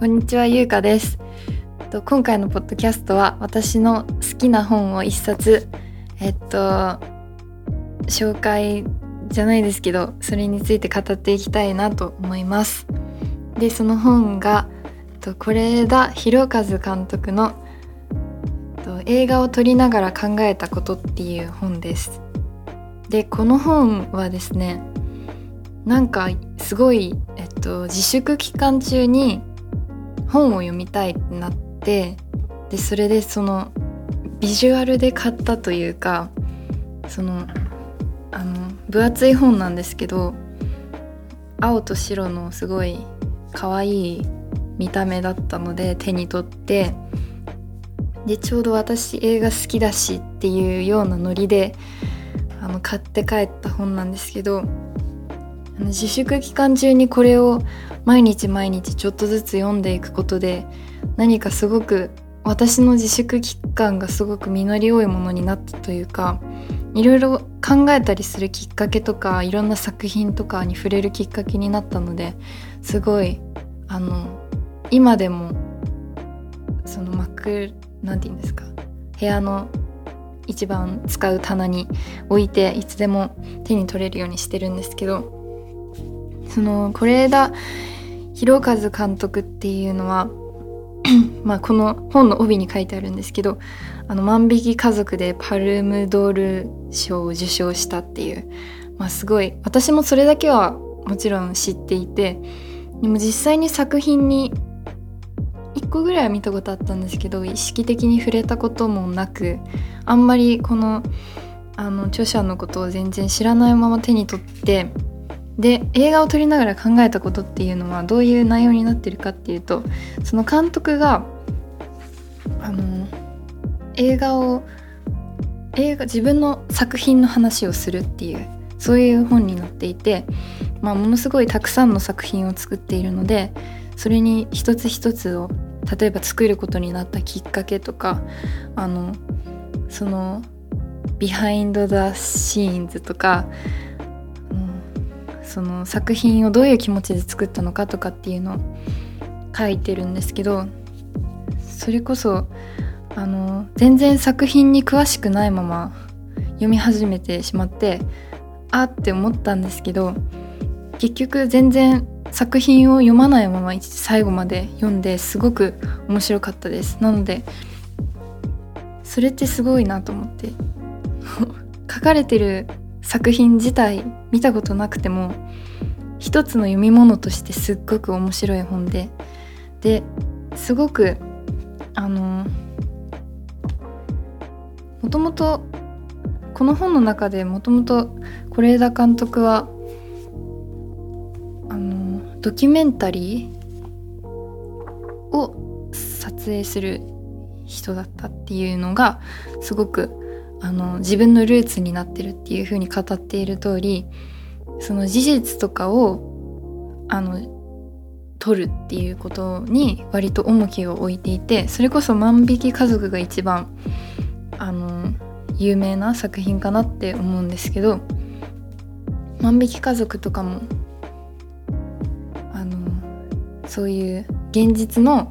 こんにちは、ゆうかです。今回のポッドキャストは私の好きな本を一冊、えっと、紹介じゃないですけど、それについて語っていきたいなと思います。で、その本が、と是枝裕和監督の映画を撮りながら考えたことっていう本です。で、この本はですね、なんかすごい、えっと、自粛期間中に本を読みたいってなってでそれでそのビジュアルで買ったというかそのあの分厚い本なんですけど青と白のすごい可愛い見た目だったので手に取ってでちょうど私映画好きだしっていうようなノリであの買って帰った本なんですけど自粛期間中にこれを毎日毎日ちょっとずつ読んでいくことで何かすごく私の自粛期間がすごく実り多いものになったというかいろいろ考えたりするきっかけとかいろんな作品とかに触れるきっかけになったのですごいあの今でもその幕なんて言うんですか部屋の一番使う棚に置いていつでも手に取れるようにしてるんですけどその是枝裕和監督っていうのは まあこの本の帯に書いてあるんですけど「あの万引き家族」でパルムドール賞を受賞したっていう、まあ、すごい私もそれだけはもちろん知っていてでも実際に作品に1個ぐらいは見たことあったんですけど意識的に触れたこともなくあんまりこのあの著者のことを全然知らないまま手に取ってで映画を撮りながら考えたことっていうのはどういう内容になってるかっていうとその監督があの映画を映画自分の作品の話をするっていうそういう本になっていて、まあ、ものすごいたくさんの作品を作っているのでそれに一つ一つを例えば作ることになったきっかけとかあのその behind the scenes とかその作品をどういう気持ちで作ったのかとかっていうのを書いてるんですけどそれこそあの全然作品に詳しくないまま読み始めてしまってあって思ったんですけど結局全然作品を読まないまま最後まで読んですごく面白かったです。なのでそれってすごいなと思って。書かれてる作品自体見たことなくても一つの読み物としてすっごく面白い本でですごくあのもともとこの本の中でもともと是枝監督はあのドキュメンタリーを撮影する人だったっていうのがすごくあの自分のルーツになってるっていうふうに語っている通りその事実とかをあの取るっていうことに割と重きを置いていてそれこそ「万引き家族」が一番あの有名な作品かなって思うんですけど「万引き家族」とかもあのそういう現実の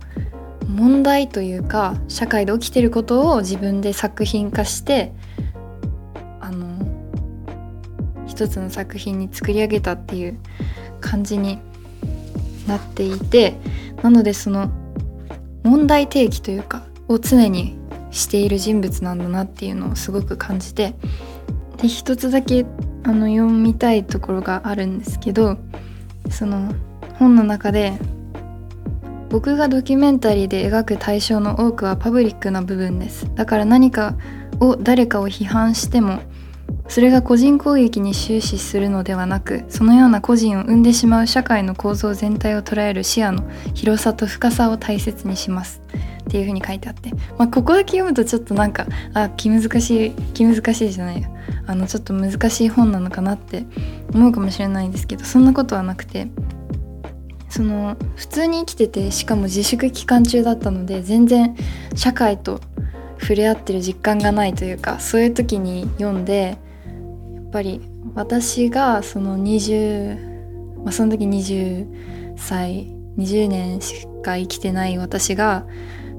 問題というか社会で起きてることを自分で作品化してあの一つの作品に作り上げたっていう感じになっていてなのでその問題提起というかを常にしている人物なんだなっていうのをすごく感じてで一つだけあの読みたいところがあるんですけどその本の中で僕がドキュメンタリーで描く対象の多くはパブリックな部分です。だから何かを誰かを批判してもそれが個人攻撃に終始するのではなくそのような個人を生んでしまう社会の構造全体を捉える視野の広さと深さを大切にします。っていう風に書いてあって、まあ、ここだけ読むとちょっとなんかあ気難しい気難しいじゃないあのちょっと難しい本なのかなって思うかもしれないんですけどそんなことはなくてその普通に生きててしかも自粛期間中だったので全然社会と触れ合ってる実感がないというかそういう時に読んでやっぱり私がその20、まあ、その時20歳20年しか生きてない私が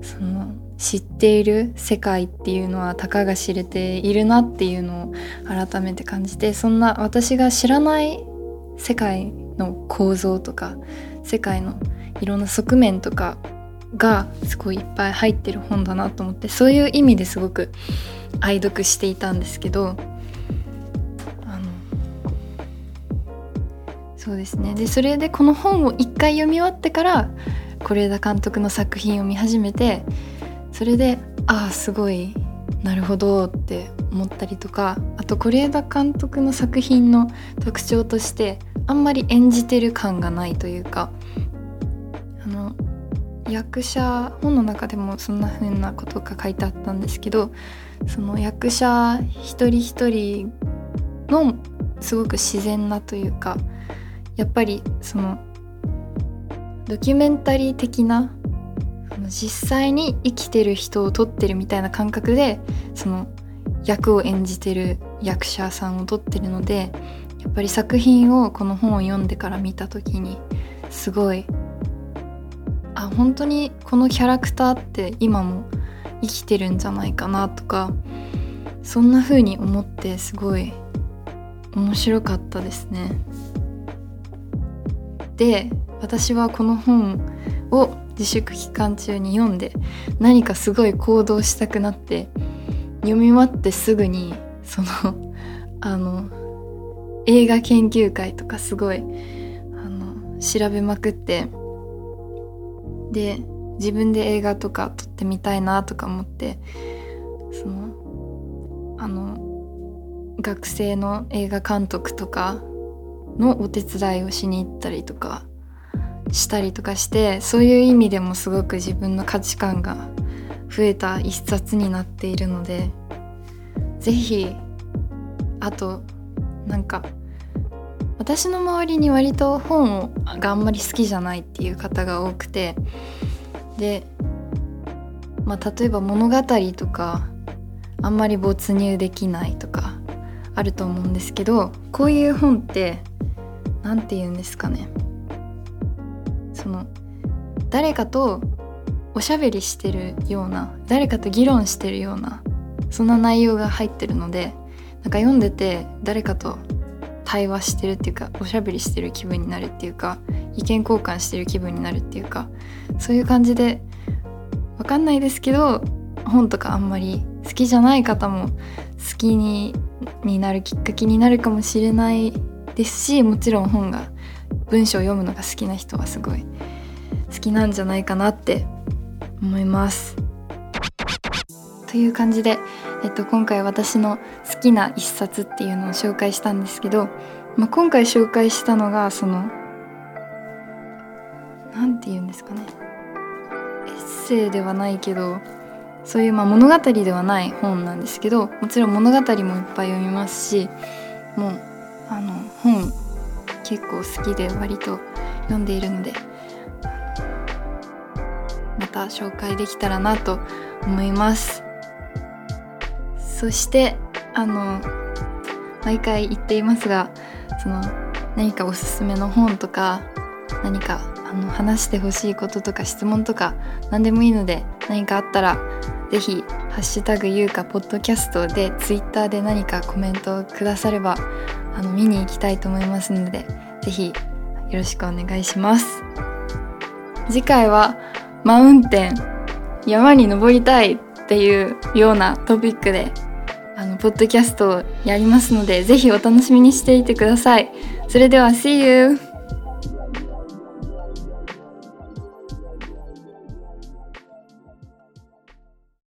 その知っている世界っていうのはたかが知れているなっていうのを改めて感じてそんな私が知らない世界の構造とか世界のいろんな側面とかがすごいいっぱい入ってる本だなと思ってそういう意味ですごく愛読していたんですけどあのそうですね。でそれでこの本を一回読み終わってから是枝監督の作品を見始めてそれでああすごいなるほどって思ったりとかあと是枝監督の作品の特徴としてあんまり演じてる感がないというか役者本の中でもそんな風なことが書いてあったんですけどその役者一人一人のすごく自然なというかやっぱりそのドキュメンタリー的な実際に生きてる人を撮ってるみたいな感覚でその役を演じてる役者さんを撮ってるのでやっぱり作品をこの本を読んでから見た時にすごいあ本当にこのキャラクターって今も生きてるんじゃないかなとかそんな風に思ってすごい面白かったですね。で私はこの本を自粛期間中に読んで何かすごい行動したくなって読み終わってすぐにその あの映画研究会とかすごいあの調べまくってで自分で映画とか撮ってみたいなとか思ってそのあの学生の映画監督とかのお手伝いをしに行ったりとかしたりとかしてそういう意味でもすごく自分の価値観が増えた一冊になっているので是非あとなんか私の周りに割と本があんまり好きじゃないっていう方が多くてで、まあ、例えば物語とかあんまり没入できないとかあると思うんですけどこういう本って何て言うんですかね。その誰かとおしゃべりしてるような誰かと議論してるようなそんな内容が入ってるのでなんか読んでて誰かと対話してるっていうかおしゃべりしてる気分になるっていうか意見交換してる気分になるっていうかそういう感じでわかんないですけど本とかあんまり好きじゃない方も好きにになるきっかけになるかもしれないですしもちろん本が文章を読むのが好きな人はすごい好きなんじゃないかなって思います。という感じで、えっと、今回私の好きな一冊っていうのを紹介したんですけど、まあ、今回紹介したのがその何て言うんですかね。エッセイではないけどそういうまあ物語ではない本なんですけどもちろん物語もいっぱい読みますしもうあの本結構好きで割と読んでいるのでまた紹介できたらなと思います。そしてあの毎回言っていますがその何かおすすめの本とか何かあの話してほしいこととか質問とか何でもいいので何かあったら是非ハッシュタグゆうかポッドキャストでツイッターで何かコメントをくださればあの見に行きたいと思いますので是非よろしくお願いします。次回はマウンテン山に登りたいっていうようなトピックでポッドキャストをやりますのでぜひお楽しみにしていてくださいそれでは See you!